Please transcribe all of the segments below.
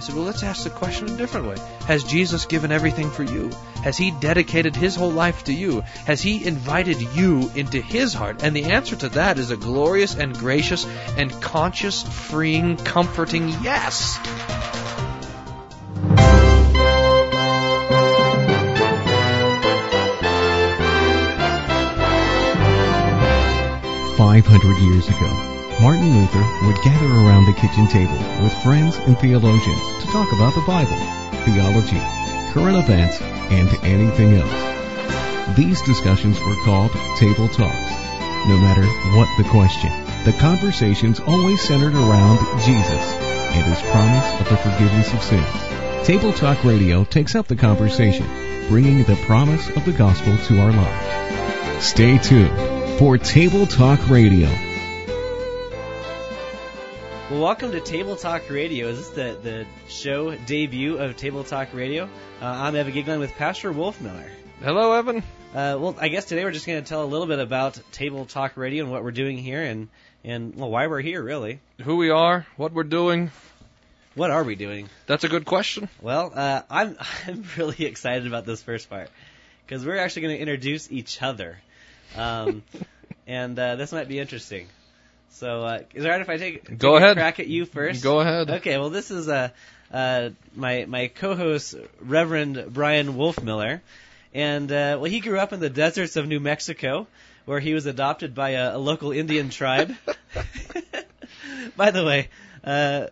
I said, well, let's ask the question a different way. Has Jesus given everything for you? Has He dedicated His whole life to you? Has He invited you into His heart? And the answer to that is a glorious and gracious and conscious, freeing, comforting yes. 500 years ago, Martin Luther would gather around the kitchen table with friends and theologians to talk about the Bible, theology, current events, and anything else. These discussions were called table talks. No matter what the question, the conversations always centered around Jesus and his promise of the forgiveness of sins. Table Talk Radio takes up the conversation, bringing the promise of the gospel to our lives. Stay tuned for Table Talk Radio. Well, welcome to Table Talk Radio. Is this the, the show debut of Table Talk Radio? Uh, I'm Evan Goeglein with Pastor Wolfmueller. Hello, Evan. Uh, well, I guess today we're just going to tell a little bit about Table Talk Radio and what we're doing here and, and well, why we're here, really. Who we are, what we're doing. What are we doing? That's a good question. Well, uh, I'm I'm really excited about this first part because we're actually going to introduce each other. Um, and uh, this might be interesting. So, uh, is it alright if I take, take Go a ahead. crack at you first? Go ahead. Okay. Well, this is uh, uh, my my co-host Reverend Brian Wolfmueller, and uh, well, he grew up in the deserts of New Mexico, where he was adopted by a, a local Indian tribe. by the way. Uh,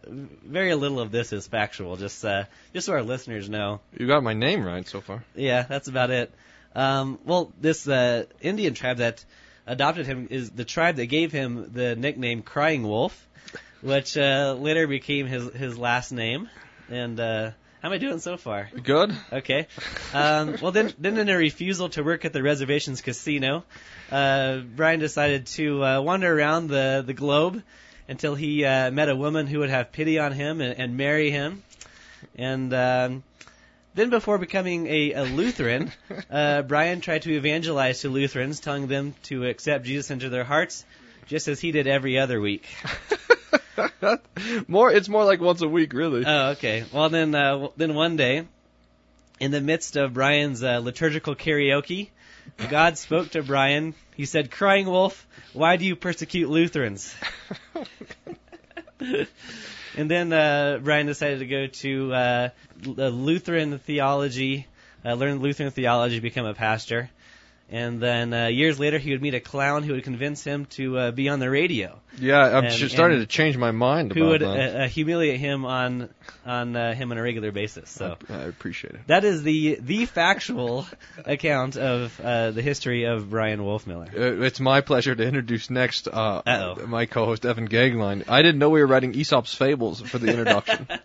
very little of this is factual, just uh, just so our listeners know. You got my name right so far. Yeah, that's about it. Um, well, this uh, Indian tribe that adopted him is the tribe that gave him the nickname Crying Wolf, which uh, later became his his last name. And uh, how am I doing so far? Good. Okay. Um, well, then, then in a refusal to work at the reservations casino, uh, Brian decided to uh, wander around the the globe until he uh, met a woman who would have pity on him and, and marry him. And um, then, before becoming a, a Lutheran, uh, Brian tried to evangelize to Lutherans, telling them to accept Jesus into their hearts, just as he did every other week. more, it's more like once a week, really. Oh, okay. Well, then, uh, then one day, in the midst of Brian's uh, liturgical karaoke, God spoke to Brian. He said, "Crying wolf, why do you persecute Lutherans?" and then uh, Brian decided to go to uh, Lutheran theology, uh, learn Lutheran theology, become a pastor. And then uh, years later, he would meet a clown who would convince him to uh, be on the radio. Yeah, I'm And- just starting to change my mind Who about would that. uh, uh, humiliate him on on uh, him on a regular basis. So I, I appreciate it. that is the the factual account of uh, the history of Brian Wolfmueller. It's my pleasure to introduce next uh, my co-host Evan Goeglein. I didn't know we were writing Aesop's fables for the introduction.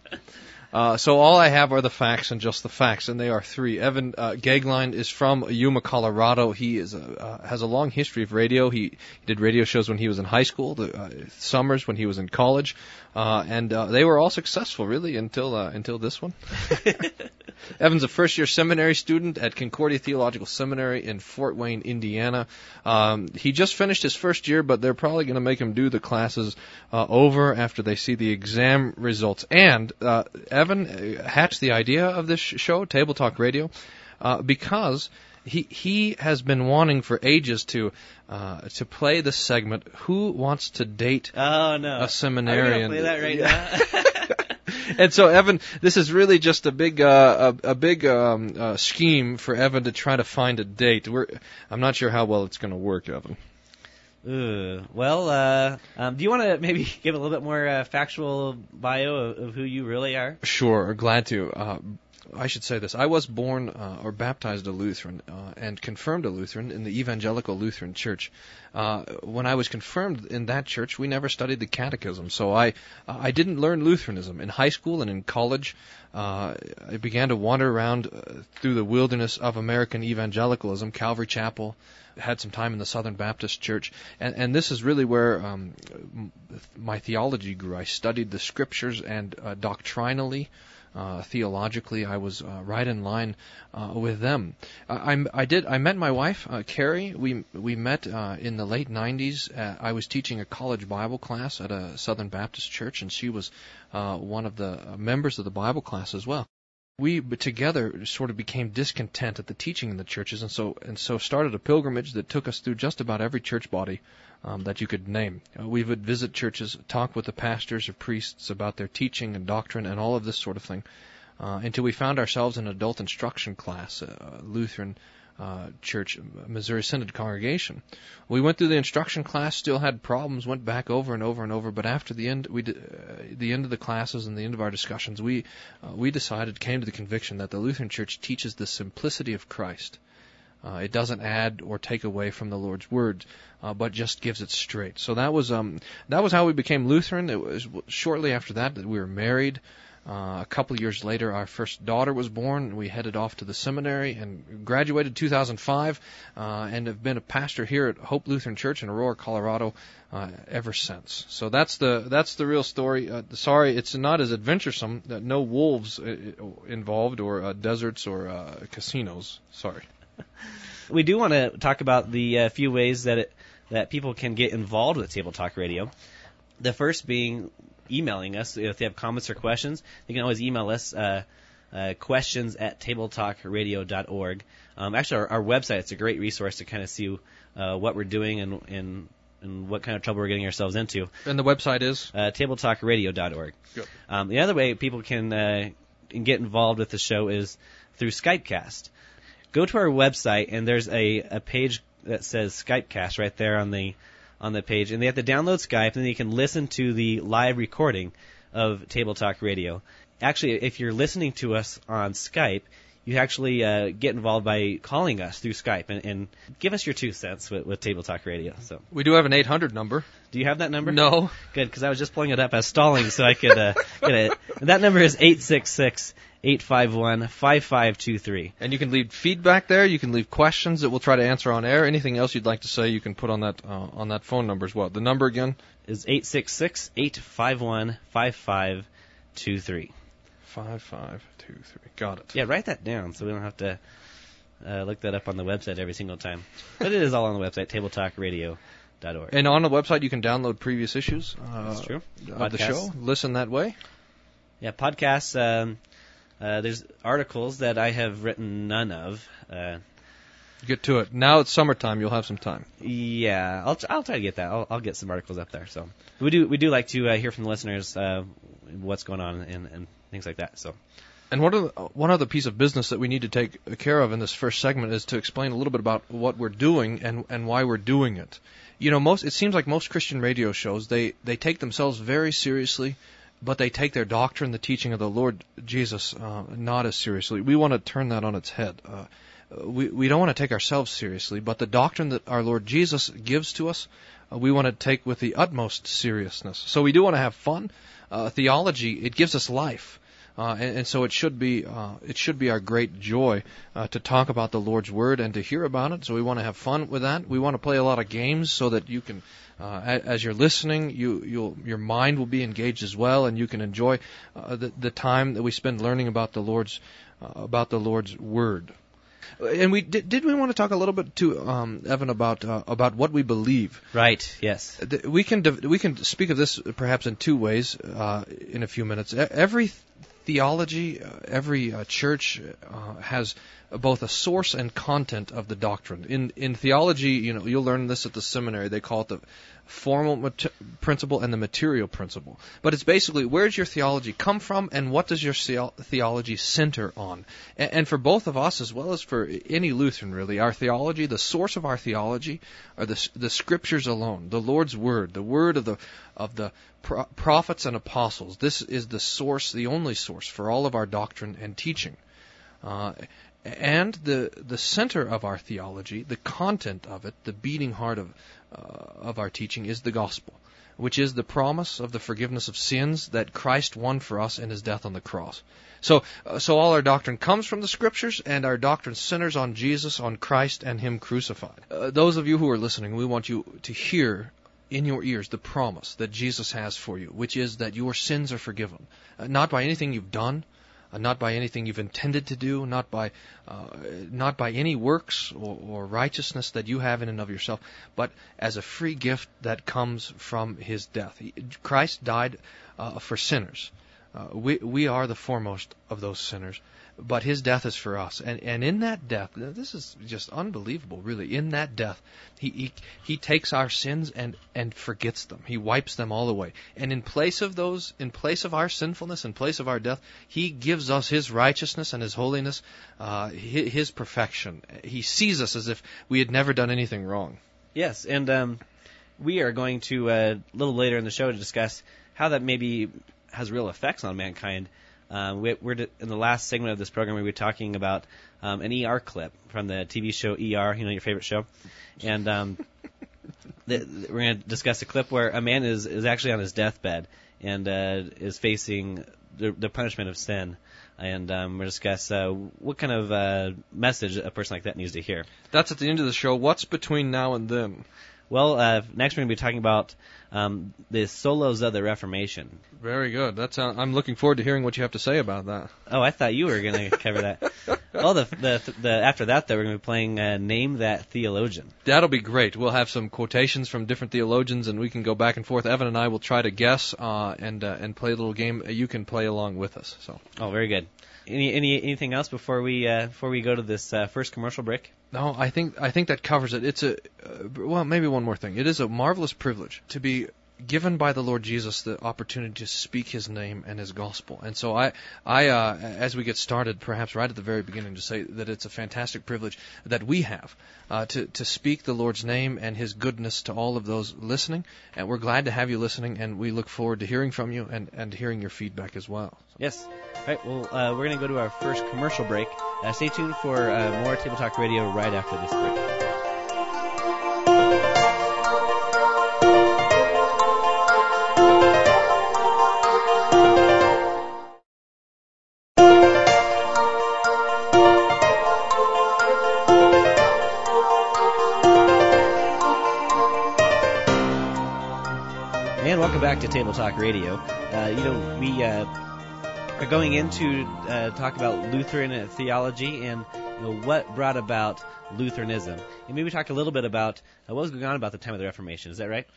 uh, so all I have are the facts and just the facts, and they are three. Evan uh, Goeglein is from Yuma, Colorado. He is a, uh, has a long history of radio. He, he did radio shows when he was in high school, the uh, summers when he was in college, uh, and uh, they were all successful really until uh, until this one. Evan's a first year seminary student at Concordia Theological Seminary in Fort Wayne, Indiana. Um, he just finished his first year, but they're probably going to make him do the classes uh, over after they see the exam results. And uh, Evan uh, hatched the idea of this show, Table Talk Radio, uh, because he he has been wanting for ages to uh, to play the segment "Who Wants to Date Oh no! a Seminarian?" Play that right now? and so Evan, this is really just a big uh, a, a big um, uh, scheme for Evan to try to find a date. We're I'm not sure how well it's going to work, Evan. Ooh, well, uh, um, do you want to maybe give a little bit more uh, factual bio of, of who you really are? Sure, glad to. Uh, I should say this. I was born uh, or baptized a Lutheran uh, and confirmed a Lutheran in the Evangelical Lutheran Church. Uh, when I was confirmed in that church, we never studied the Catechism, so I I didn't learn Lutheranism in high school and in college. Uh, I began to wander around uh, through the wilderness of American evangelicalism, Calvary Chapel. Had some time in the Southern Baptist Church, and, and this is really where um, my theology grew. I studied the scriptures and uh, doctrinally theologically, I was uh, right in line uh, with them. I, I, did. I met my wife, uh, Carrie. We we met uh, in the late '90s. Uh, I was teaching a college Bible class at a Southern Baptist church, and she was uh, one of the members of the Bible class as well we together sort of became discontent at the teaching in the churches, and so and so started a pilgrimage that took us through just about every church body um, that you could name. Uh, we would visit churches, talk with the pastors or priests about their teaching and doctrine and all of this sort of thing, uh, until we found ourselves in an adult instruction class, uh, Lutheran uh, church, Missouri Synod congregation. We went through the instruction class, still had problems, went back over and over and over. But after the end, we uh, the end of the classes and the end of our discussions, we uh, we decided, came to the conviction that the Lutheran Church teaches the simplicity of Christ. Uh, it doesn't add or take away from the Lord's word, uh, but just gives it straight. So that was um, that was how we became Lutheran. It was shortly after that that we were married. Uh, a couple years later, our first daughter was born, we headed off to the seminary and graduated 2005, uh, and have been a pastor here at Hope Lutheran Church in Aurora, Colorado, uh, ever since. So that's the that's the real story. Uh, sorry, it's not as adventuresome. No wolves uh, involved, or uh, deserts, or uh, casinos. Sorry. We do want to talk about the uh, few ways that it, that people can get involved with Table Talk Radio. The first being emailing us. If they have comments or questions, they can always email us. Uh, uh, questions at tabletalkradio.org. Um, actually, our, our website it's a great resource to kind of see uh, what we're doing and, and and what kind of trouble we're getting ourselves into. And the website is uh, tabletalkradio.org. Um, the other way people can uh, get involved with the show is through Skypecast. Go to our website and there's a, a page that says Skypecast right there on the on the page, and they have to download Skype, and then you can listen to the live recording of Table Talk Radio. Actually, if you're listening to us on Skype, you actually uh, get involved by calling us through Skype and, and give us your two cents with, with Table Talk Radio. So we do have an 800 number. Do you have that number? No. Good, because I was just pulling it up as stalling so I could uh, get it. And that number is eight six six 851 5523. And you can leave feedback there. You can leave questions that we'll try to answer on air. Anything else you'd like to say, you can put on that uh, on that phone number as well. The number again is 866 851 5523. 5523. Got it. Yeah, write that down so we don't have to uh, look that up on the website every single time. But it is all on the website, tabletalkradio.org. And on the website, you can download previous issues uh, That's true. of the show. Listen that way. Yeah, podcasts. Um, uh, there's articles that I have written none of. Uh, get to it. Now it's summertime. You'll have some time. Yeah, I'll I'll try to get that. I'll, I'll get some articles up there. So we do we do like to uh, hear from the listeners uh, what's going on and, and things like that. So. And one other, one other piece of business that we need to take care of in this first segment is to explain a little bit about what we're doing and, and why we're doing it. You know, most it seems like most Christian radio shows they, they take themselves very seriously but they take their doctrine, the teaching of the Lord Jesus, uh, not as seriously. We want to turn that on its head. Uh, we we don't want to take ourselves seriously, but the doctrine that our Lord Jesus gives to us, uh, we want to take with the utmost seriousness. So we do want to have fun. Uh, theology it gives us life. Uh, and, and, so it should be uh, it should be our great joy uh, to talk about the Lord's word and to hear about it. So we want to have fun with that. We want to play a lot of games so that you can uh, as you're listening, you you'll, your mind will be engaged as well, and you can enjoy uh, the, the time that we spend learning about the Lord's uh, about the Lord's Word. And we did, did we want to talk a little bit to um, Evan about uh, about what we believe. Right. Yes. We can we can speak of this perhaps in two ways uh, in a few minutes. Every theology, uh, every uh, church uh, has both a source and content of the doctrine. In in theology, you know, you'll learn this at the seminary. They call it the formal mat- principle and the material principle. But it's basically where does your theology come from and what does your theology center on? And, and, for both of us as well as for any Lutheran really, our theology, the source of our theology are the the scriptures alone, the Lord's word, the word of the of the pro- prophets and apostles. This is the source, the only source for all of our doctrine and teaching. Uh, and the the center of our theology, the content of it, the beating heart of of our teaching is the gospel, which is the promise of the forgiveness of sins that Christ won for us in His death on the cross. So, uh, so all our doctrine comes from the Scriptures, and our doctrine centers on Jesus, on Christ, and Him crucified. Uh, those of you who are listening, we want you to hear in your ears the promise that Jesus has for you, which is that your sins are forgiven, uh, not by anything you've done, uh, not by anything you've intended to do, not by uh, not by any works or, or righteousness that you have in and of yourself, but as a free gift that comes from His death. He, Christ died uh, for sinners. Uh, we we are the foremost of those sinners, but his death is for us. And and in that death, this is just unbelievable, really. In that death, he he, he takes our sins and and forgets them. He wipes them all away. And in place of those, in place of our sinfulness, in place of our death, he gives us his righteousness and his holiness, uh, his, his perfection. He sees us as if we had never done anything wrong. Yes, and um, we are going to uh, a little later in the show to discuss how that maybe has real effects on mankind. Um, we, are in the last segment of this program. We were talking about um, an ER clip from the TV show ER. You know your favorite show, and um, the, the, we're going to discuss a clip where a man is is actually on his deathbed and uh, is facing the, the punishment of sin. And um, we'll discuss uh, what kind of uh, message a person like that needs to hear. That's at the end of the show. What's between now and then? Well, uh, next we're going to be talking about um, the solas of the Reformation. Very good. That's uh, I'm looking forward to hearing what you have to say about that. Oh, I thought you were going to cover that. well, the, the the after that, though, we're going to be playing uh, Name That Theologian. That'll be great. We'll have some quotations from different theologians, and we can go back and forth. Evan and I will try to guess uh, and uh, and play a little game. You can play along with us. So. Oh, very good. Any, any anything else before we uh, before we go to this uh, first commercial break? No, I think I think that covers it. It's a uh, well, maybe one more thing. It is a marvelous privilege to be given by the Lord Jesus the opportunity to speak His name and His gospel. And so I, I, uh, as we get started, perhaps right at the very beginning, to say that it's a fantastic privilege that we have uh, to to speak the Lord's name and His goodness to all of those listening. And we're glad to have you listening, and we look forward to hearing from you and and hearing your feedback as well. Yes. All right. Well, uh, we're going to go to our first commercial break. Uh, stay tuned for uh, more Table Talk Radio right after this break. Back to Table Talk Radio. Uh, you know, we uh, are going into uh, talk about Lutheran theology and you know, what brought about Lutheranism. And maybe talk a little bit about uh, what was going on about the time of the Reformation. Is that right?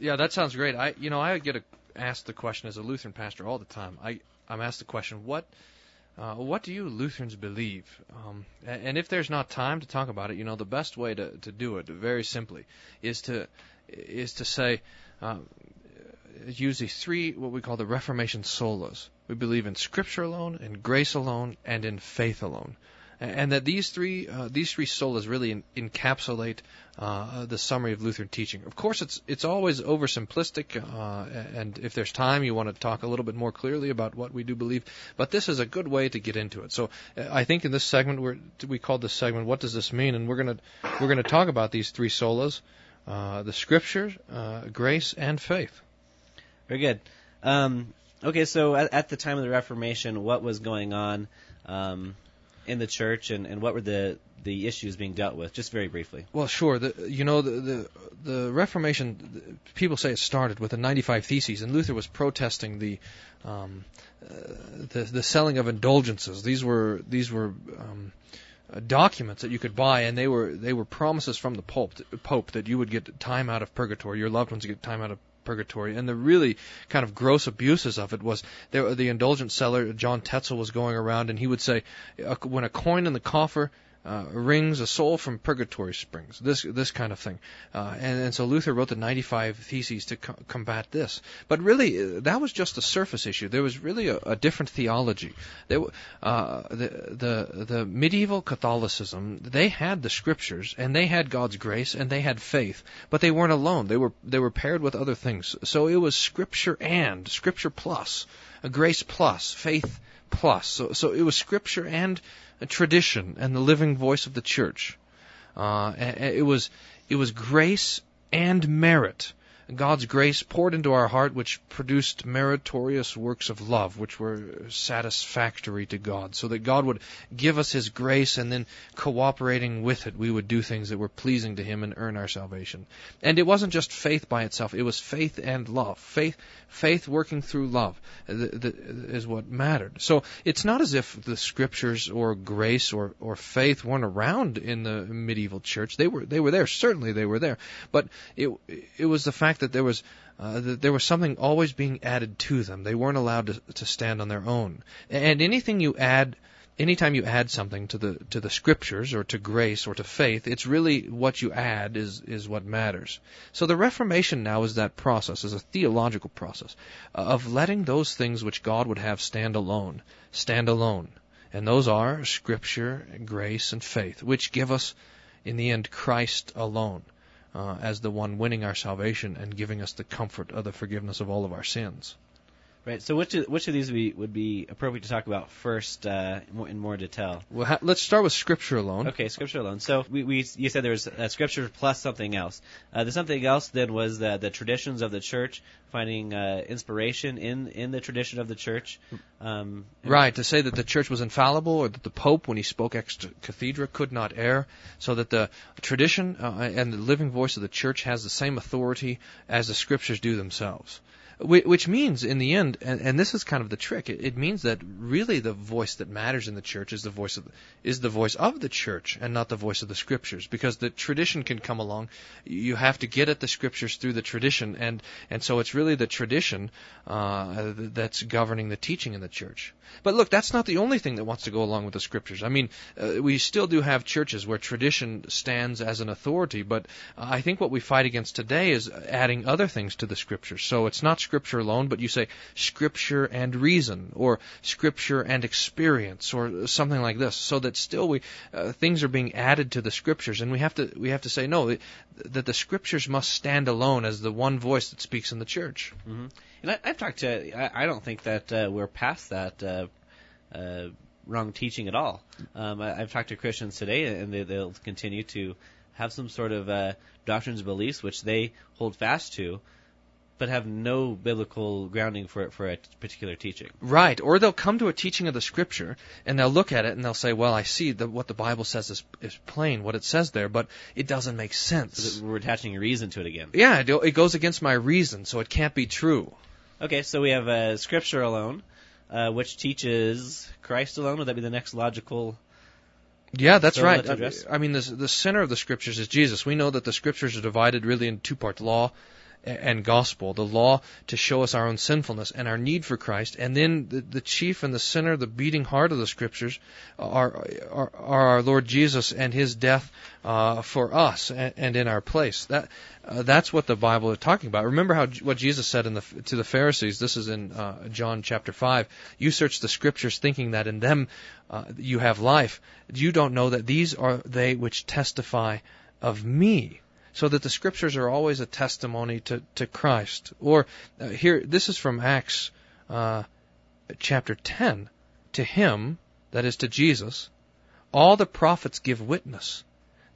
Yeah, that sounds great. I, you know, I get asked the question as a Lutheran pastor all the time. I, I'm asked the question, what, uh, what do you Lutherans believe? Um, and if there's not time to talk about it, you know, the best way to, to do it, very simply, is to, is to say, uh, these three, what we call the Reformation solas. We believe in Scripture alone, in grace alone, and in faith alone. And that these three uh, these three solas really in, encapsulate uh, the summary of Lutheran teaching. Of course, it's it's always oversimplistic, uh, and if there's time, you want to talk a little bit more clearly about what we do believe. But this is a good way to get into it. So uh, I think in this segment, we we called this segment "What does this mean?" and we're gonna we're gonna talk about these three solas, uh, the Scriptures, uh, grace, and faith. Very good. Um, okay, so at, at, the time of the Reformation, what was going on um, in the church, and, and what were the the issues being dealt with? Just very briefly. Well, sure. The, you know, the, the the Reformation. People say it started with the 95 Theses, and Luther was protesting the um, uh, the, the selling of indulgences. These were these were um, uh, documents that you could buy, and they were they were promises from the Pope Pope that you would get time out of purgatory, your loved ones would get time out of purgatory. And the really kind of gross abuses of it was there, the indulgent seller, John Tetzel, was going around and he would say, when a coin in the coffer uh, rings a soul from purgatory springs. This this kind of thing, uh, and, and so Luther wrote the 95 Theses to co- combat this. But really, uh, that was just a surface issue. There was really a, a different theology. There, uh, the the the medieval Catholicism they had the scriptures and they had God's grace and they had faith, but they weren't alone. They were they were paired with other things. So it was scripture and scripture plus, a grace plus, faith plus. So so it was scripture and tradition and the living voice of the church. Uh, it was it was grace and merit. God's grace poured into our heart, which produced meritorious works of love, which were satisfactory to God, so that God would give us His grace, and then cooperating with it, we would do things that were pleasing to Him and earn our salvation. And it wasn't just faith by itself; it was faith and love. Faith, faith working through love uh, is what mattered. So it's not as if the Scriptures or grace or or faith weren't around in the medieval church. They were they were there. Certainly, they were there. But it it was the fact that there was uh, that there was something always being added to them. They weren't allowed to, to stand on their own. And anything you add, anytime you add something to the to the scriptures or to grace or to faith, it's really what you add is is what matters. So the Reformation now is that process, is a theological process uh, of letting those things which God would have stand alone, stand alone. And those are scripture, grace, and faith, which give us, in the end, Christ alone uh, as the one winning our salvation and giving us the comfort of the forgiveness of all of our sins. Right. So which of, which of these we, would be appropriate to talk about first uh, in, more, in more detail? Well, ha- let's start with Scripture alone. Okay, Scripture alone. So we, we you said there was uh, Scripture plus something else. Uh, the something else then was the, the traditions of the church, finding uh, inspiration in in the tradition of the church. Um, right. To say that the church was infallible, or that the Pope, when he spoke ex cathedra, could not err, so that the tradition uh, and the living voice of the church has the same authority as the Scriptures do themselves which means in the end, and, and this is kind of the trick. It, it, means that really the voice that matters in the church is the voice of is the voice of the church and not the voice of the scriptures, because the tradition can come along. You have to get at the scriptures through the tradition, and and so it's really the tradition uh, that's governing the teaching in the church. But look, that's not the only thing that wants to go along with the scriptures. I mean, uh, we still do have churches where tradition stands as an authority, but I think what we fight against today is adding other things to the scriptures. So it's not scripture alone, but you say scripture and reason, or scripture and experience, or something like this, so that still we uh, things are being added to the scriptures, and we have to we have to say no that the scriptures must stand alone as the one voice that speaks in the church. Mm-hmm. And I, have talked to. I, I, don't think that uh, we're past that. Uh, uh, wrong teaching at all. Um, I, have talked to Christians today, and they, will continue to have some sort of uh, doctrines beliefs which they hold fast to, but have no biblical grounding for for a particular teaching. Right, or they'll come to a teaching of the Scripture and they'll look at it and they'll say, "Well, I see that what the Bible says is, is plain, what it says there, but it doesn't make sense." So we're attaching reason to it again. Yeah, it, goes against my reason, so it can't be true. Okay, so we have uh, Scripture alone uh, which teaches Christ alone. Would that be the next logical? Yeah, that's right. I mean, the, the center of the scriptures is Jesus. We know that the scriptures are divided really in two parts: law and gospel, the law to show us our own sinfulness and our need for Christ, and then the, the chief and the center, the beating heart of the scriptures are, are, are our Lord Jesus and His death uh, for us and, and, in our place. That uh, that's what the Bible is talking about. Remember how what Jesus said the, to the Pharisees. This is in uh, John chapter five. You search the scriptures, thinking that in them uh, you have life. You don't know that these are they which testify of me so that the scriptures are always a testimony to, to Christ. Or uh, here, this is from Acts uh, chapter 10. To him, that is to Jesus, all the prophets give witness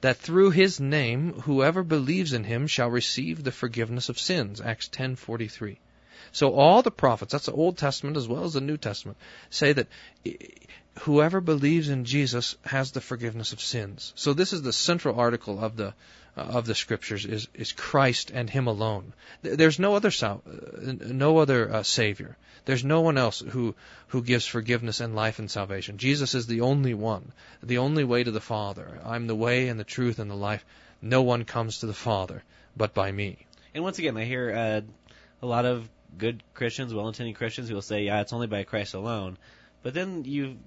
that through his name whoever believes in him shall receive the forgiveness of sins. Acts 10:43. So all the prophets, that's the Old Testament as well as the New Testament, say that whoever believes in Jesus has the forgiveness of sins. So this is the central article of the of the scriptures is is Christ and Him alone. There's no other uh, no other uh, Savior. There's no one else who who gives forgiveness and life and salvation. Jesus is the only one, the only way to the Father. I'm the way and the truth and the life. No one comes to the Father but by me. And once again, I hear uh, a lot of good Christians, well-intending Christians, who will say, "Yeah, it's only by Christ alone." But then you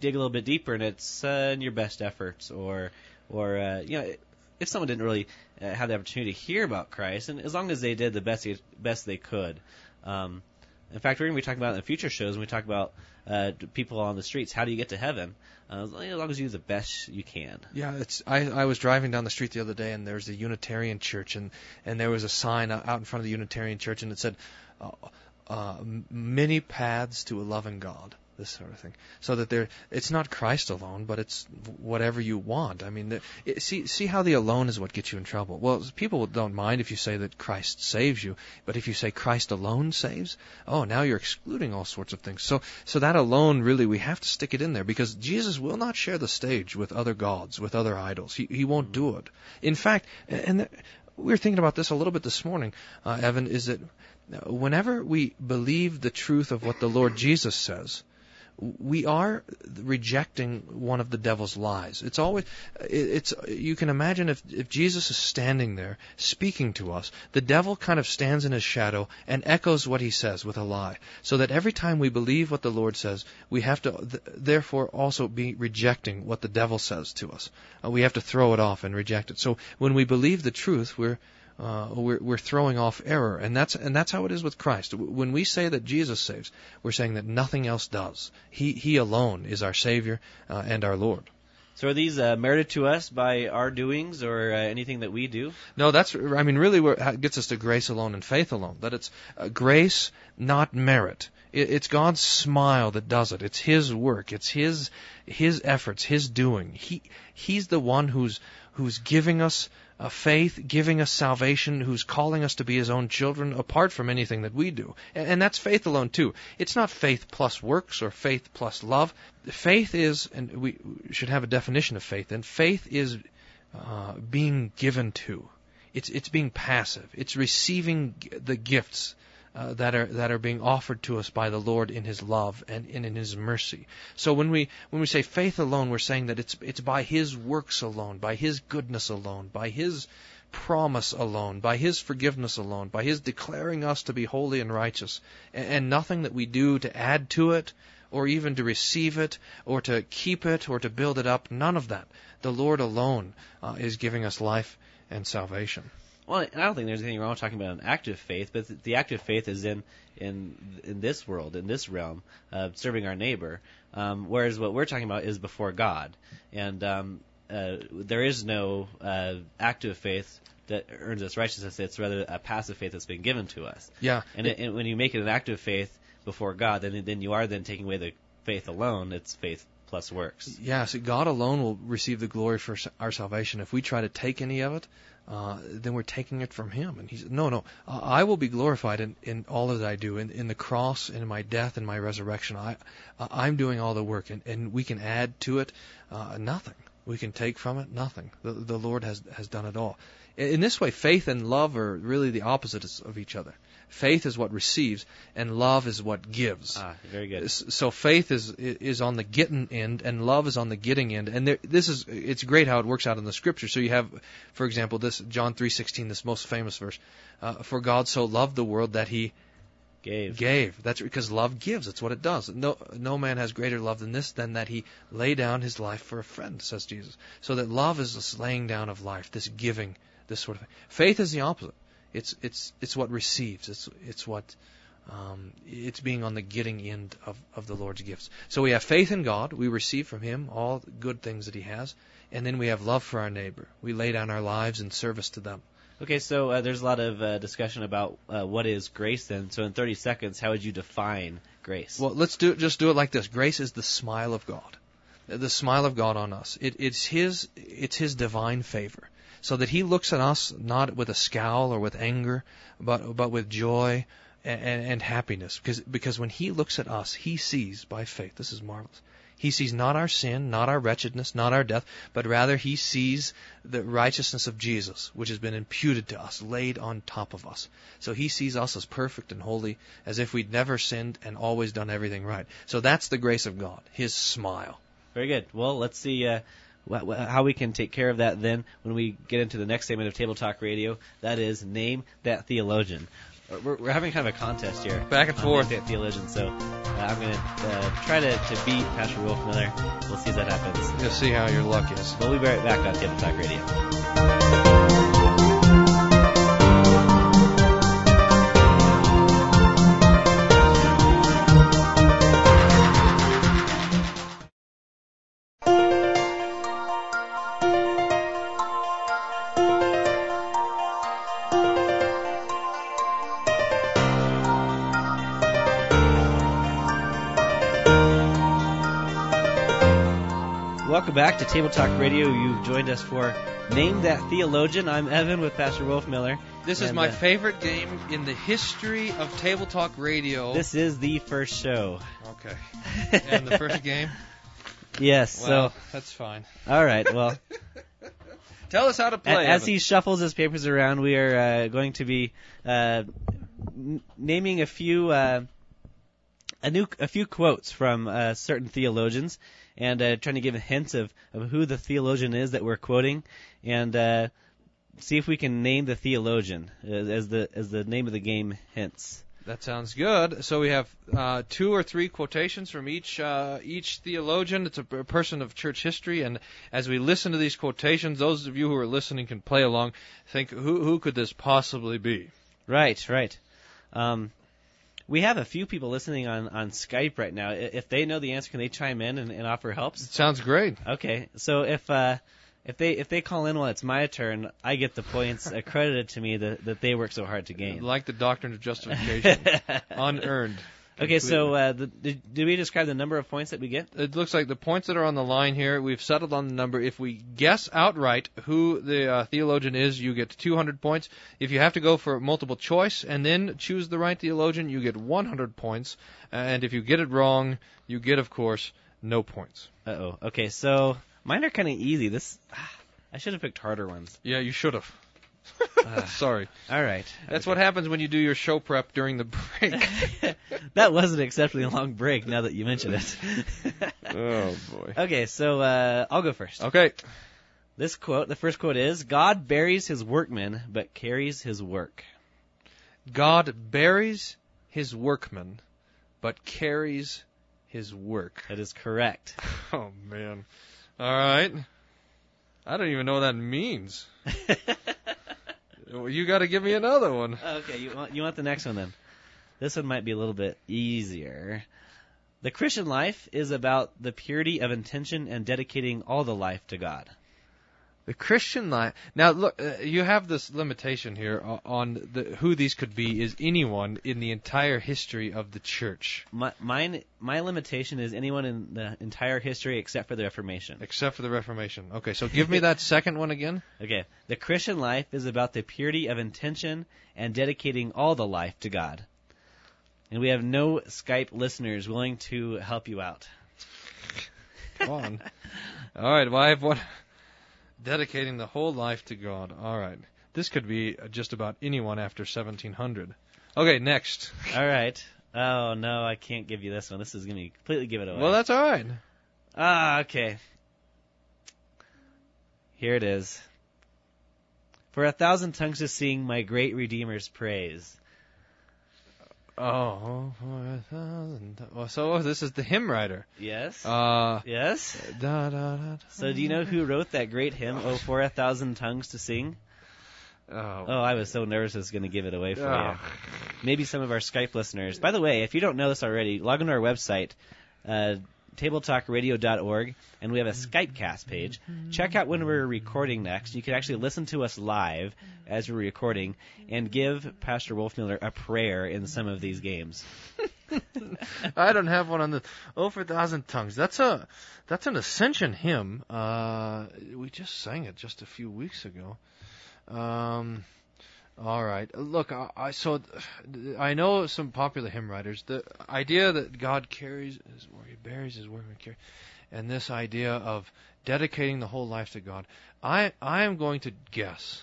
dig a little bit deeper, and it's uh, in your best efforts, or or uh, you know, if someone didn't really uh, have the opportunity to hear about Christ, and as long as they did the best best they could. Um, in fact, we're going to be talking about in the future shows when we talk about uh, people on the streets. How do you get to heaven? Uh, as long as you do the best you can. Yeah, it's. I, I was driving down the street the other day, and there was a Unitarian church, and and there was a sign out in front of the Unitarian church, and it said, uh, uh, "Many paths to a loving God." This sort of thing. So that there, it's not Christ alone, but it's whatever you want. I mean, the, it, see, see how the alone is what gets you in trouble. Well, people don't mind if you say that Christ saves you, but if you say Christ alone saves, oh, now you're excluding all sorts of things. So, so that alone, really, we have to stick it in there because Jesus will not share the stage with other gods, with other idols. He, he won't do it. In fact, and the, we were thinking about this a little bit this morning, uh, Evan, is that whenever we believe the truth of what the Lord Jesus says, we are rejecting one of the devil's lies. It's always, it's, you can imagine if, if Jesus is standing there speaking to us, the devil kind of stands in his shadow and echoes what he says with a lie. So that every time we believe what the Lord says, we have to th- therefore also be rejecting what the devil says to us. Uh, we have to throw it off and reject it. So when we believe the truth, we're, uh, we're, we're throwing off error, and that's and that's how it is with Christ. When we say that Jesus saves, we're saying that nothing else does. He He alone is our Savior uh, and our Lord. So are these uh, merited to us by our doings or uh, anything that we do? No, that's I mean really what gets us to grace alone and faith alone. That it's uh, grace, not merit. It, it's God's smile that does it. It's His work. It's His His efforts. His doing. He He's the one who's who's giving us uh, faith, giving us salvation, who's calling us to be his own children apart from anything that we do. And, and that's faith alone, too. It's not faith plus works or faith plus love. Faith is, and we should have a definition of faith, and faith is uh, being given to. It's, it's being passive. It's receiving the gifts uh, that are that are being offered to us by the Lord in His love and, in His mercy. So when we when we say faith alone, we're saying that it's it's by His works alone, by His goodness alone, by His promise alone, by His forgiveness alone, by His declaring us to be holy and righteous, and, and nothing that we do to add to it, or even to receive it, or to keep it, or to build it up. None of that. The Lord alone uh, is giving us life and salvation. Well, I don't think there's anything wrong with talking about an active faith, but the active faith is in in in this world, in this realm, uh, serving our neighbor. Um, whereas what we're talking about is before God, and um, uh, there is no uh, active faith that earns us righteousness. It's rather a passive faith that's been given to us. Yeah. And, it, and when you make it an active faith before God, then then you are then taking away the faith alone. It's faith plus works. Yeah, God alone will receive the glory for our salvation. If we try to take any of it, uh, then we're taking it from Him. And He said, No, no, I will be glorified in, in all that I do, in, in the cross, in my death, in my resurrection. I, I'm doing all the work, and, and we can add to it uh, nothing. We can take from it nothing. The, the Lord has has done it all. In this way, faith and love are really the opposites of each other. Faith is what receives, and love is what gives. Ah, very good. So faith is is on the getting end, and love is on the getting end. And there, this is it's great how it works out in the scripture. So you have, for example, this John three sixteen, this most famous verse. Uh, For God so loved the world that He gave. Gave. That's because love gives. That's what it does. No, no man has greater love than this, than that he lay down his life for a friend, says Jesus. So that love is this laying down of life, this giving, this sort of thing. Faith is the opposite. It's it's it's what receives. It's it's what um, it's being on the getting end of, of the Lord's gifts. So we have faith in God. We receive from Him all good things that He has, and then we have love for our neighbor. We lay down our lives in service to them. Okay, so uh, there's a lot of uh, discussion about uh, what is grace. Then, so in 30 seconds, how would you define grace? Well, let's do it, just do it like this. Grace is the smile of God, the smile of God on us. It, it's His it's His divine favor so that he looks at us not with a scowl or with anger, but but with joy and, and, happiness. Because because when he looks at us, he sees by faith. This is marvelous. He sees not our sin, not our wretchedness, not our death, but rather he sees the righteousness of Jesus, which has been imputed to us, laid on top of us. So he sees us as perfect and holy, as if we'd never sinned and always done everything right. So that's the grace of God, his smile. Very good. Well, let's see. Uh, how we can take care of that then when we get into the next segment of Table Talk Radio. That is name that theologian. Uh, we're, we're having kind of a contest here. Back and forth. Name That theologian. So uh, I'm going to uh, try to, to beat Pastor Wolfmueller. We'll see if that happens. We'll see how your luck is. We'll be right back on Table Talk Radio. Back to Table Talk Radio. You've joined us for Name That Theologian. I'm Evan with Pastor Wolfmueller. This is And, my uh, favorite game in the history of Table Talk Radio. This is the first show. Okay. And the first game? yes. Well, that's fine. all right. Well, Tell us how to a- play. as Evan. he shuffles his papers around, we are uh, going to be uh, n- naming a few uh, a new a few quotes from uh, certain theologians, and uh, trying to give hints of, of who the theologian is that we're quoting, and uh, see if we can name the theologian as, as the as the name of the game hints. That sounds good. So we have uh, two or three quotations from each uh, each theologian. It's a person of church history, and as we listen to these quotations, those of you who are listening can play along. Think who who could this possibly be? Right, right. Um, we have a few people listening on, on Skype right now. If they know the answer, can they chime in and, and offer helps? It sounds great. Okay, so if uh, if they if they call in while it's my turn, I get the points accredited to me that, that they work so hard to gain. Like the doctrine of justification, unearned. Okay, so uh, the, did, did we describe the number of points that we get? it looks like the points that are on the line here, we've settled on the number. If we guess outright who the uh, theologian is, you get 200 points. If you have to go for multiple choice and then choose the right theologian, you get 100 points. And if you get it wrong, you get, of course, no points. Uh oh. Okay, so mine are kind of easy. This I should have picked harder ones. Yeah, you should have. Sorry. All right. That's what happens when you do your show prep during the break. that was an exceptionally long break. Now that you mention it. oh, boy. okay, so uh, I'll go first. Okay. This quote, the first quote is God buries his workmen, but carries his work. God buries his workmen, but carries his work. That is correct. Oh man. All right. I don't even know what that means. You got to give me another one. Oh, okay, you want you want the next one then. This one might be a little bit easier. The Christian life is about the purity of intention and dedicating all the life to God. The Christian life. Now, look, uh, you have this limitation here on the, who these could be. Is anyone in the entire history of the church, My mine my limitation is anyone in the entire history except for the Reformation. except for the Reformation? Okay, so give me that second one again. Okay, the Christian life is about the purity of intention and dedicating all the life to God. And we have no Skype listeners willing to help you out. Come on. All right. Well, I have one. Dedicating the whole life to God. All right. This could be just about anyone after 1700. Okay, next. All right. Oh no, I can't give you this one. This is gonna completely give it away. Well, that's all right. ah, okay. Here it is. For a thousand tongues to sing my great Redeemer's praise. Oh, for a thousand. Well, so this is the hymn writer. Yes. Uh, yes. da, da, da. So do you know who wrote that great hymn, "Oh, for a thousand tongues to sing"? Oh. Oh, I was so nervous I was going to give it away for Ah. you. Maybe some of our Skype listeners. By the way, if you don't know this already, log on to our website, uh, tabletalkradio.org, and we have a Skype cast page. Check out when we're recording next. You can actually listen to us live as we're recording and give Pastor Wolfmueller a prayer in some of these games. I don't have one on the for a Thousand Tongues. That's a that's an Ascension hymn. Uh, we just sang it just a few weeks ago. Um, all right. Look, I, I so I know some popular hymn writers. The idea that God carries his work, He buries His work, and carry, and this idea of dedicating the whole life to God. I I am going to guess.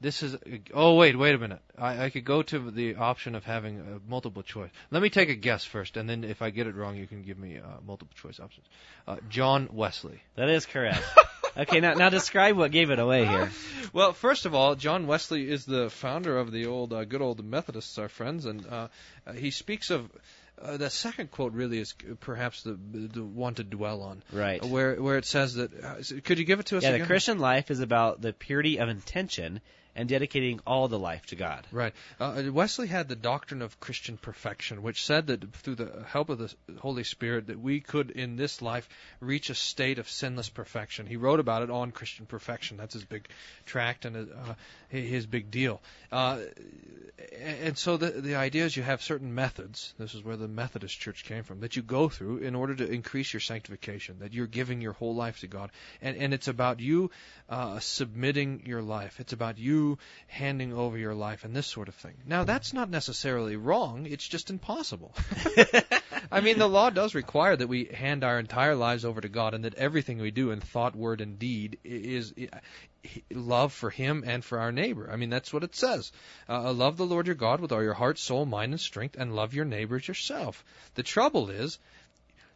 This is. Oh wait, wait a minute. I, I could go to the option of having a multiple choice. Let me take a guess first, and then if I get it wrong, you can give me uh, multiple choice options. Uh, John Wesley. That is correct. okay, now now describe what gave it away here. Well, first of all, John Wesley is the founder of the old, uh, good old Methodists, our friends, and uh, uh, he speaks of. Uh, the second quote really is perhaps the the one to dwell on, Right. where where it says that. Uh, could you give it to us Yeah, again? the Christian life is about the purity of intention and dedicating all the life to God. Right. Uh, Wesley had the doctrine of Christian perfection, which said that through the help of the Holy Spirit that we could in this life reach a state of sinless perfection. He wrote about it on Christian perfection. That's his big tract and uh, his big deal. Uh, and so the the idea is you have certain methods. This is where the Methodist Church came from that you go through in order to increase your sanctification. That you're giving your whole life to God, and and it's about you uh, submitting your life. It's about you handing over your life and this sort of thing. Now that's not necessarily wrong. It's just impossible. I mean, the law does require that we hand our entire lives over to God, and that everything we do in thought, word, and deed is love for Him and for our neighbor. I mean, that's what it says. Uh, love the Lord your God with all your heart, soul, mind, and strength, and love your neighbor as yourself. The trouble is,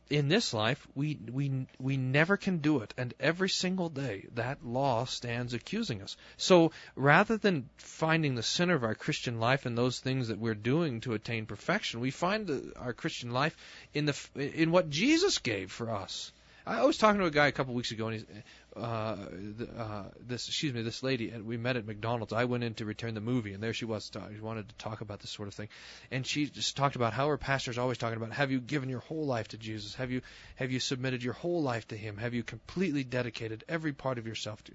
in this life, we we we never can do it, and every single day that law stands accusing us. So rather than finding the center of our Christian life in those things that we're doing to attain perfection, we find the, our Christian life in the in what Jesus gave for us. I was talking to a guy a couple weeks ago, and he's, uh, uh, this, excuse me, this lady, and we met at McDonald's. I went in to return the movie, and there she was. She wanted to talk about this sort of thing, and she just talked about how her pastor's always talking about, have you given your whole life to Jesus? Have you have you submitted your whole life to Him? Have you completely dedicated every part of yourself to?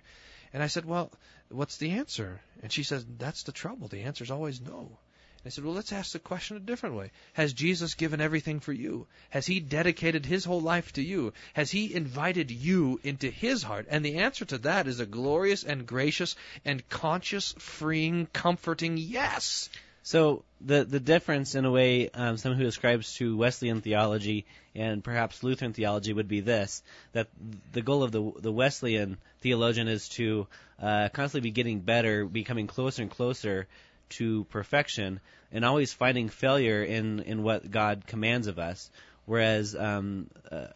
And I said, well, what's the answer? And she says, that's the trouble. The answer's always no. I said, well, let's ask the question a different way. Has Jesus given everything for you? Has he dedicated his whole life to you? Has he invited you into his heart? And the answer to that is a glorious and gracious and conscious, freeing, comforting yes. So the the difference, in a way, um, someone who ascribes to Wesleyan theology and perhaps Lutheran theology would be this: that the goal of the the Wesleyan theologian is to uh, constantly be getting better, becoming closer and closer to perfection and always finding failure in, in what God commands of us. Whereas um, a,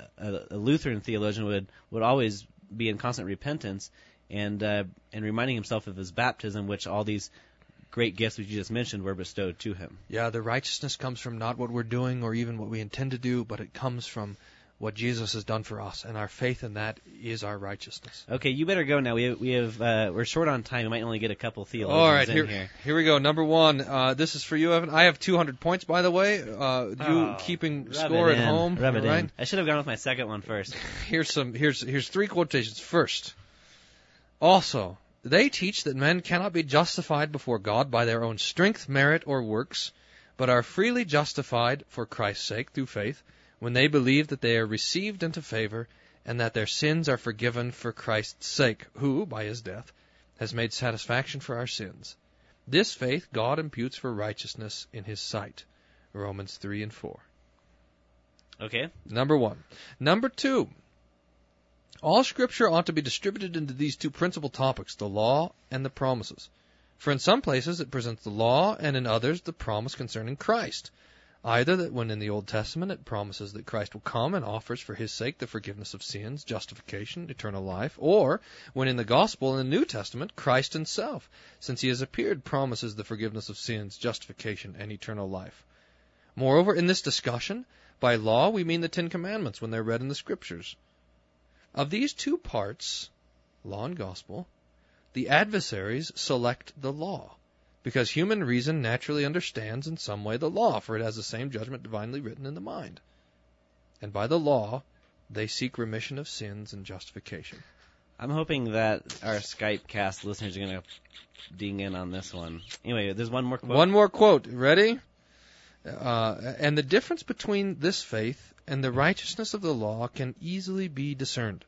a Lutheran theologian would, would always be in constant repentance and uh, and reminding himself of his baptism, which all these great gifts which you just mentioned were bestowed to him. Yeah, the righteousness comes from not what we're doing or even what we intend to do, but it comes from what Jesus has done for us, and our faith in that is our righteousness. Okay, you better go now. We have, we have uh, we're short on time. We might only get a couple theologians All right, in here, here. here we go. Number one. Uh, this is for you, Evan. I have 200 points, by the way. Uh, you Oh, keeping score at home, Rub it right? in. I should have gone with my second one first. Here's some. Here's here's three quotations. First, also they teach that men cannot be justified before God by their own strength, merit, or works, but are freely justified for Christ's sake through faith when they believe that they are received into favor and that their sins are forgiven for Christ's sake, who, by his death, has made satisfaction for our sins. This faith God imputes for righteousness in his sight. Romans 3 and 4. Okay. Number one. Number two. All scripture ought to be distributed into these two principal topics, the law and the promises. For in some places it presents the law, and in others the promise concerning Christ. Either that when in the Old Testament it promises that Christ will come and offers for his sake the forgiveness of sins, justification, eternal life, or when in the Gospel in the New Testament Christ himself, since he has appeared, promises the forgiveness of sins, justification, and eternal life. Moreover, in this discussion, by law we mean the Ten Commandments when they're read in the Scriptures. Of these two parts, law and gospel, the adversaries select the law, because human reason naturally understands in some way the law, for it has the same judgment divinely written in the mind. And by the law, they seek remission of sins and justification. I'm hoping that our Skype cast listeners are going to ding in on this one. Anyway, there's one more quote. One more quote. Ready? Uh, and the difference between this faith and the righteousness of the law can easily be discerned.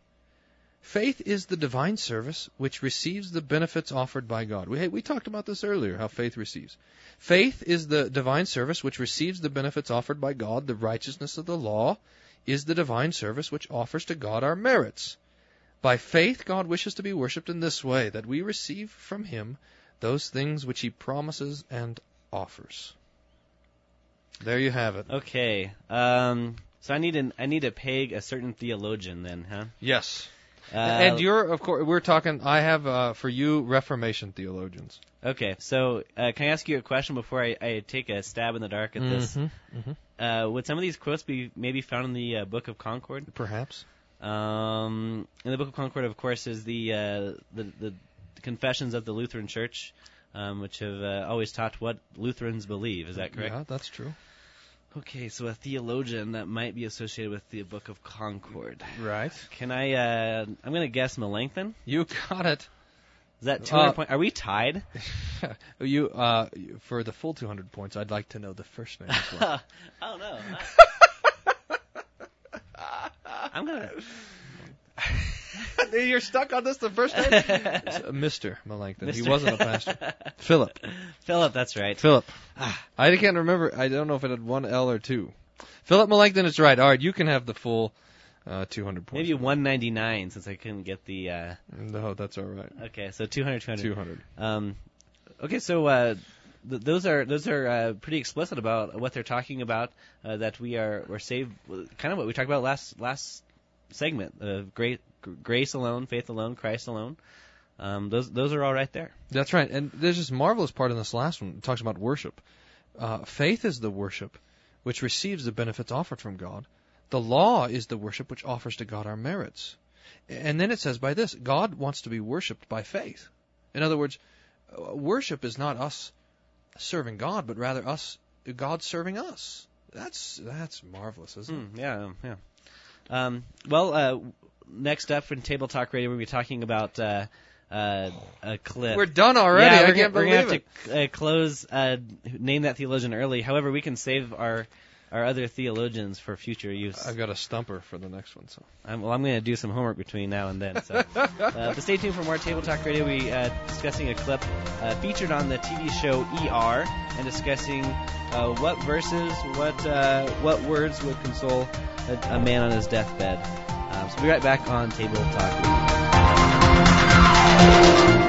Faith is the divine service which receives the benefits offered by God. We, we talked about this earlier, how faith receives. Faith is the divine service which receives the benefits offered by God. The righteousness of the law is the divine service which offers to God our merits. By faith, God wishes to be worshipped in this way, that we receive from Him those things which He promises and offers. There you have it. Okay. Um, so I need an I need to peg a certain theologian then, huh? Yes. Uh, and you're, of course, we're talking, I have uh, for you Reformation theologians. okay. So uh, can I ask you a question before I, I take a stab in the dark at this? Mm-hmm. Uh, would some of these quotes be maybe found in the uh, Book of Concord? Perhaps. Um, in the Book of Concord, of course, is the uh, the, the Confessions of the Lutheran Church, um, which have uh, always taught what Lutherans believe. Is that correct? Yeah, that's true. Okay, so a theologian that might be associated with the Book of Concord. Right. Can I? Uh, I'm going to guess Melanchthon. You got it. Is that 200 Uh, point? Are we tied? you uh, for the full 200 points, I'd like to know the first name. As well. oh no. I'm gonna. You're stuck on this the first time? It's, Mr. Melanchthon. He Mr. wasn't a pastor. Philip. Philip, that's right. Philip. I can't remember. I don't know if it had one L or two. Philip Melanchthon is right. All right, you can have the full uh, 200 points. Maybe 199 since I couldn't get the. Uh, No, that's all right. okay, so 200, 200. 200. Um, okay, so uh, th- those are those are uh, pretty explicit about what they're talking about. Uh, that we are we're saved. Kind of what we talked about last last segment. of great grace alone, faith alone, Christ alone. Um, those those are all right there. That's right. And there's this marvelous part in this last one. It talks about worship. Uh, faith is the worship which receives the benefits offered from God. The law is the worship which offers to God our merits. And then it says by this, God wants to be worshiped by faith. In other words, uh, worship is not us serving God, but rather us, God serving us. That's that's marvelous, isn't it? Hmm, yeah, yeah. Um, well, uh, next up in Table Talk Radio, we'll be talking about uh, uh, a clip. We're done already. Yeah, we're can't gonna, believe we're gonna it. have to uh, close, uh, name that theologian early. However, we can save our our other theologians for future use. I've got a stumper for the next one. So I'm, well, I'm going to do some homework between now and then. So, uh, but stay tuned for more Table Talk Radio. We uh, discussing a clip uh, featured on the TV show ER and discussing uh, what verses, what uh, what words would console a, a man on his deathbed. Um, so we'll be right back on Table Talk Radio.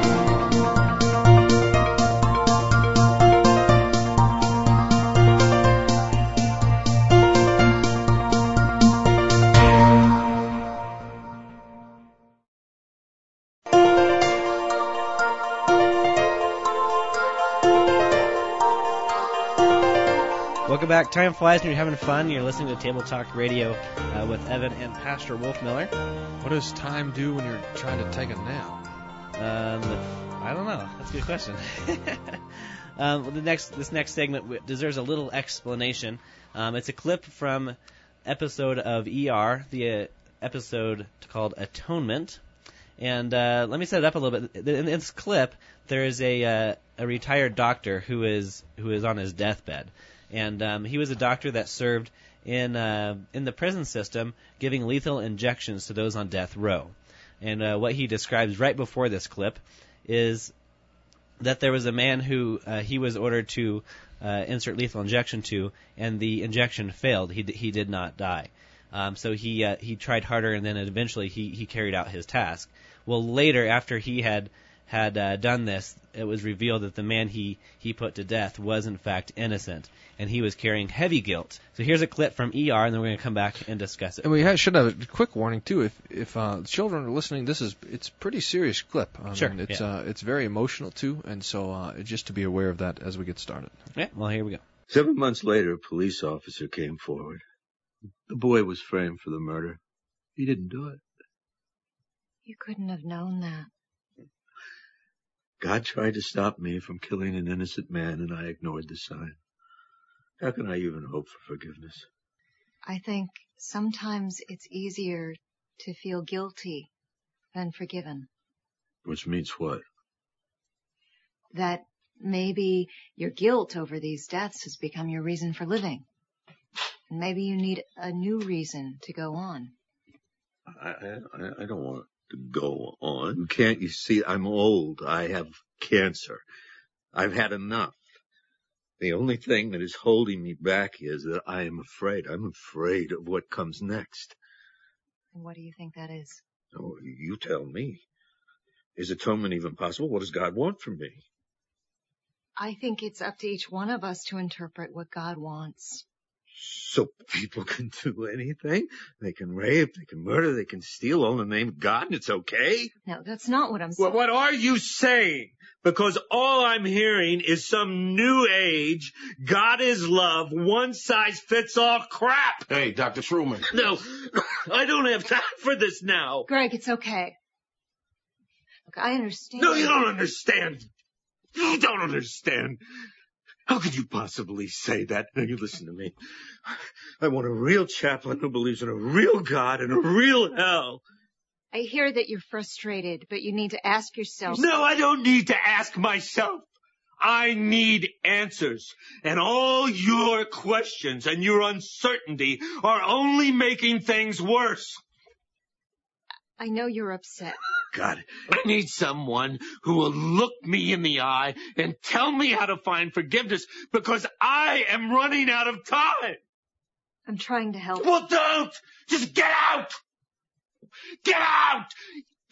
Time flies when you're having fun. You're listening to Table Talk Radio uh, with Evan and Pastor Wolfmueller. what does time do when you're trying to take a nap? Um, I don't know. That's a good question. um, well, the next, this next segment deserves a little explanation. Um, it's a clip from episode of ER, the uh, episode called Atonement. And uh, let me set it up a little bit. In this clip, there is a uh, a retired doctor who is who is on his deathbed, and um, he was a doctor that served in uh, in the prison system, giving lethal injections to those on death row. And uh, what he describes right before this clip is that there was a man who uh, he was ordered to uh, insert lethal injection to, and the injection failed. He d- he did not die. Um, so he uh, he tried harder, and then eventually he he carried out his task. Well, later after he had had uh, done this, it was revealed that the man he he put to death was in fact innocent, and he was carrying heavy guilt. So here's a clip from ER, and then we're going to come back and discuss it. And we ha- should have a quick warning too. If if uh, children are listening, this is it's a pretty serious clip. I Sure, mean, it's yeah. uh, it's very emotional too, and so uh, just to be aware of that as we get started. Yeah, well here we go. Seven months later, a police officer came forward. The boy was framed for the murder. He didn't do it. You couldn't have known that. God tried to stop me from killing an innocent man, and I ignored the sign. How can I even hope for forgiveness? I think sometimes it's easier to feel guilty than forgiven. Which means what? That maybe your guilt over these deaths has become your reason for living. Maybe you need a new reason to go on. I, I, I don't want go on. Can't you see? I'm old. I have cancer. I've had enough. The only thing that is holding me back is that I am afraid. I'm afraid of what comes next. And what do you think that is? Oh, you tell me. Is atonement even possible? What does God want from me? I think it's up to each one of us to interpret what God wants. So people can do anything? They can rape, they can murder, they can steal all in the name of God and it's okay? No, that's not what I'm Well, saying. what are you saying? Because all I'm hearing is some new age, God is love, one size fits all crap. Hey, Dr. Truman. No, I don't have time for this now. Greg, it's okay. Look, I understand. No, you don't understand. You don't understand. How could you possibly say that? Now you listen to me. I want a real chaplain who believes in a real God and a real hell. I hear that you're frustrated, but you need to ask yourself. No, I don't need to ask myself. I need answers. And all your questions and your uncertainty are only making things worse. I know you're upset. God, I need someone who will look me in the eye and tell me how to find forgiveness because I am running out of time. I'm trying to help. Well, don't! Just get out! Get out!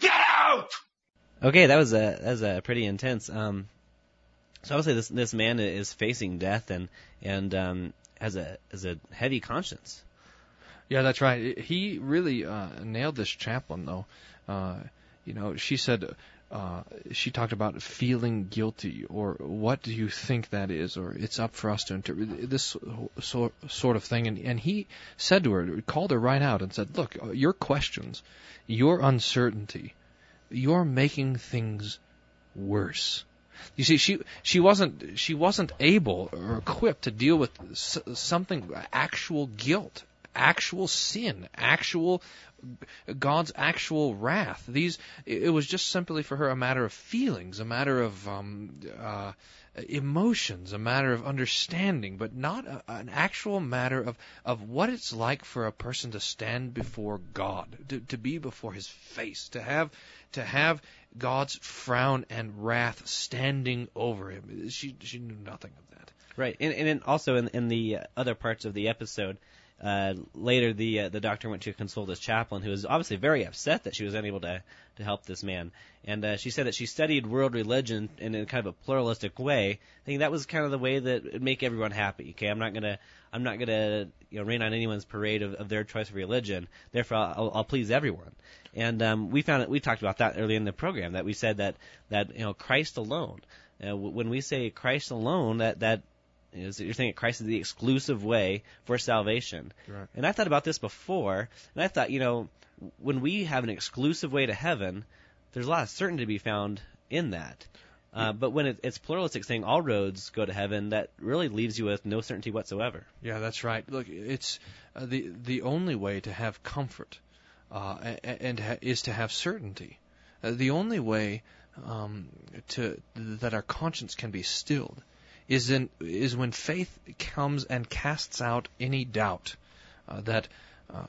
Get out! Okay, that was a that was a pretty intense. Um, so obviously this this man is facing death and and um, has a has a heavy conscience. Yeah, that's right. He really uh, nailed this chaplain, though. Uh, you know, she said uh, she talked about feeling guilty, or what do you think that is, or it's up for us to interpret this sort of thing. And and he said to her, called her right out, and said, "Look, your questions, your uncertainty, you're making things worse." You see, she she wasn't she wasn't able or equipped to deal with something actual guilt, actual sin, actual God's actual wrath. These it was just simply for her a matter of feelings, a matter of um, uh, emotions, a matter of understanding, but not a, an actual matter of of what it's like for a person to stand before God, to, to be before His face, to have to have God's frown and wrath standing over him. She she knew nothing of that. Right, and and also in in the other parts of the episode, uh, later, the uh, the doctor went to consult his chaplain, who was obviously very upset that she was unable to to help this man. And uh, she said that she studied world religion in a kind of a pluralistic way, thinking that was kind of the way that would make everyone happy. Okay, I'm not gonna I'm not gonna you know rain on anyone's parade of, of their choice of religion. Therefore, I'll, I'll please everyone. And um, we found that we talked about that early in the program that we said that that you know Christ alone. Uh, when we say Christ alone, that that is you're saying Christ is the exclusive way for salvation. Right. And I thought about this before, and I thought, you know, when we have an exclusive way to heaven, there's a lot of certainty to be found in that. Uh, but when it, it's pluralistic, saying all roads go to heaven, that really leaves you with no certainty whatsoever. Yeah, that's right. Look, it's uh, the the only way to have comfort, uh, and, and ha- is to have certainty. Uh, the only way um, to that our conscience can be stilled is in is when faith comes and casts out any doubt uh, that uh,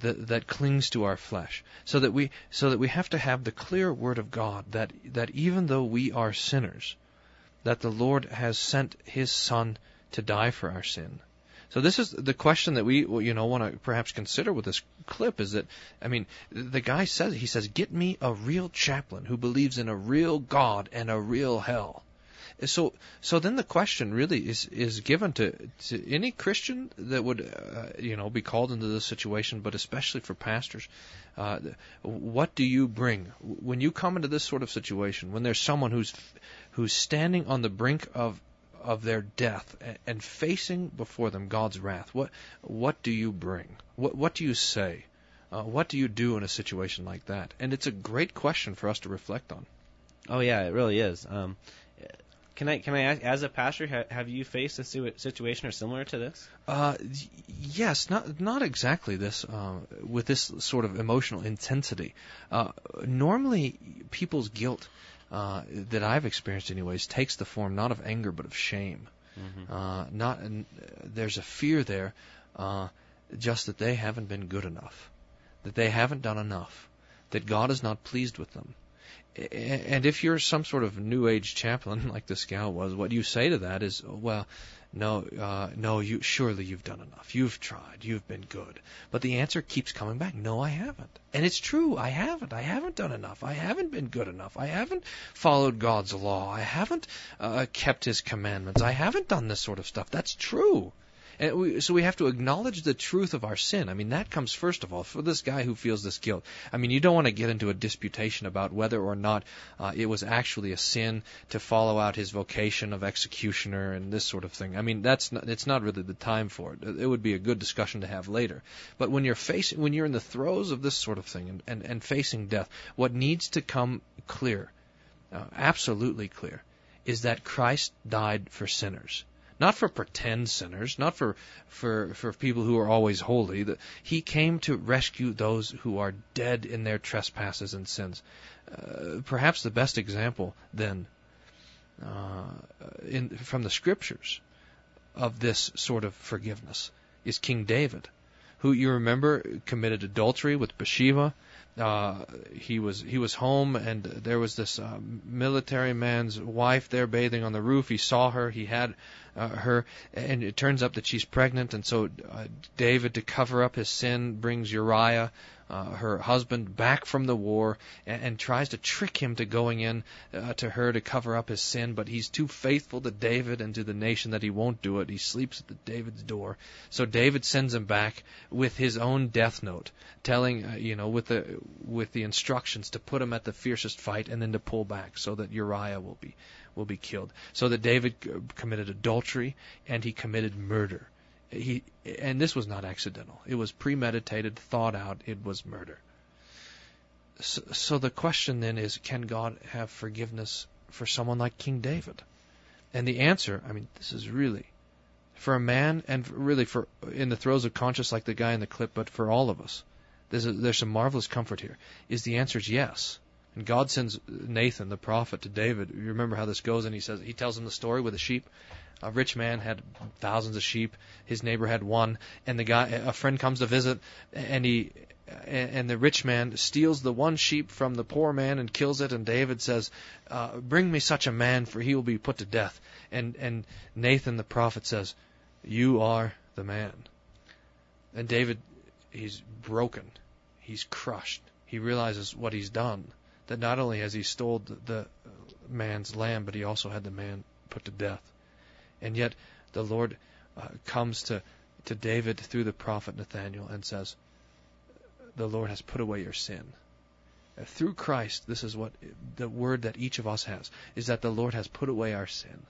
that that clings to our flesh, so that we so that we have to have the clear word of God that that even though we are sinners, that the Lord has sent His Son to die for our sin. So this is the question that we you know want to perhaps consider with this clip is that I mean the guy says he says get me a real chaplain who believes in a real God and a real hell. So, so then the question really is is given to, to any Christian that would, uh, you know, be called into this situation, but especially for pastors. Uh, what do you bring when you come into this sort of situation? When there's someone who's who's standing on the brink of of their death and facing before them God's wrath. What what do you bring? What what do you say? Uh, what do you do in a situation like that? And it's a great question for us to reflect on. Oh yeah, it really is. Um, can I can I ask, as a pastor, ha, have you faced a situation or similar to this? Uh, yes, not not exactly this uh, with this sort of emotional intensity. Uh, normally, people's guilt uh, that I've experienced, anyways, takes the form not of anger but of shame. Mm-hmm. Uh, not there's a fear there, uh, just that they haven't been good enough, that they haven't done enough, that God is not pleased with them and if you're some sort of new age chaplain like this gal was, what you say to that is, well, no, uh, no, you surely you've done enough. You've tried. You've been good. But the answer keeps coming back. No, I haven't. And it's true. I haven't. I haven't done enough. I haven't been good enough. I haven't followed God's law. I haven't uh, kept His commandments. I haven't done this sort of stuff. That's true. And we, so we have to acknowledge the truth of our sin. I mean, that comes first of all for this guy who feels this guilt. I mean, you don't want to get into a disputation about whether or not uh, it was actually a sin to follow out his vocation of executioner and this sort of thing. I mean, that's not, it's not really the time for it. It would be a good discussion to have later. But when you're facing, when you're in the throes of this sort of thing and, and, and facing death, what needs to come clear, uh, absolutely clear, is that Christ died for sinners. Not for pretend sinners, not for, for, for people who are always holy. He came to rescue those who are dead in their trespasses and sins. Uh, perhaps the best example, then, uh, in, from the scriptures of this sort of forgiveness is King David, who you remember committed adultery with Bathsheba uh, he was he was home and there was this uh, military man's wife there bathing on the roof. He saw her. He had uh, her, and it turns up that she's pregnant. And so uh, David, to cover up his sin, brings Uriah uh, her husband back from the war and, and tries to trick him to going in uh, to her to cover up his sin, but he's too faithful to David and to the nation that he won't do it. He sleeps at the David's door. So David sends him back with his own death note, telling uh, you know with the with the instructions to put him at the fiercest fight and then to pull back so that Uriah will be will be killed. So that David committed adultery and he committed murder he and this was not accidental. It was premeditated, thought out. It was murder. So, so the question then is, can God have forgiveness for someone like King David? And the answer, I mean, this is really for a man and really for in the throes of conscience like the guy in the clip, but for all of us. There's a, there's some marvelous comfort here. Is the answer is yes. And God sends Nathan the prophet to David. You remember how this goes, and he says he tells him the story with the sheep. A rich man had thousands of sheep. His neighbor had one, and the guy, a friend comes to visit, and he, and the rich man steals the one sheep from the poor man and kills it. And David says, uh, "Bring me such a man, for he will be put to death." And and Nathan the prophet says, "You are the man." And David, he's broken, he's crushed. He realizes what he's done. That not only has he stole the, man's lamb, but he also had the man put to death. And yet the Lord uh, comes to, to David through the prophet Nathaniel and says, The Lord has put away your sin. Uh, through Christ, this is what the word that each of us has, is that the Lord has put away our sin.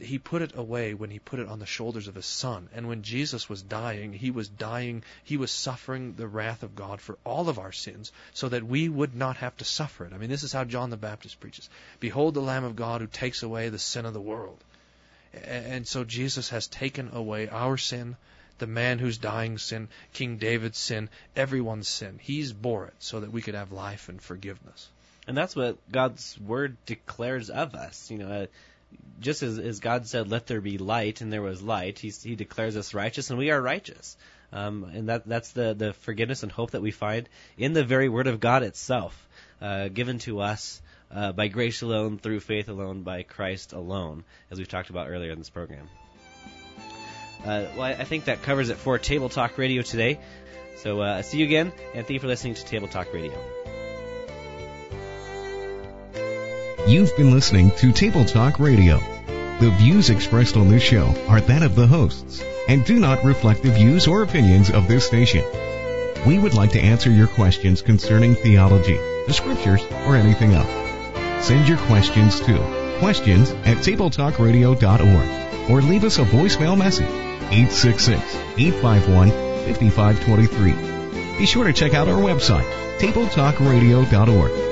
He put it away when he put it on the shoulders of his son. And when Jesus was dying, he was dying, he was suffering the wrath of God for all of our sins so that we would not have to suffer it. I mean, this is how John the Baptist preaches Behold the Lamb of God who takes away the sin of the world. And so Jesus has taken away our sin, the man who's dying sin, King David's sin, everyone's sin. He's bore it so that we could have life and forgiveness. And that's what God's word declares of us. You know, uh, just as, as God said, "Let there be light," and there was light. He, he declares us righteous, and we are righteous. Um, and that that's the the forgiveness and hope that we find in the very Word of God itself, uh, given to us uh, by grace alone, through faith alone, by Christ alone, as we've talked about earlier in this program. Uh, well, I think that covers it for Table Talk Radio today. So uh, see you again, and thank you for listening to Table Talk Radio. You've been listening to Table Talk Radio. The views expressed on this show are that of the hosts and do not reflect the views or opinions of this station. We would like to answer your questions concerning theology, the scriptures, or anything else. Send your questions to questions at tabletalkradio.org or leave us a voicemail message 866-851-5523. Be sure to check out our website tabletalkradio.org.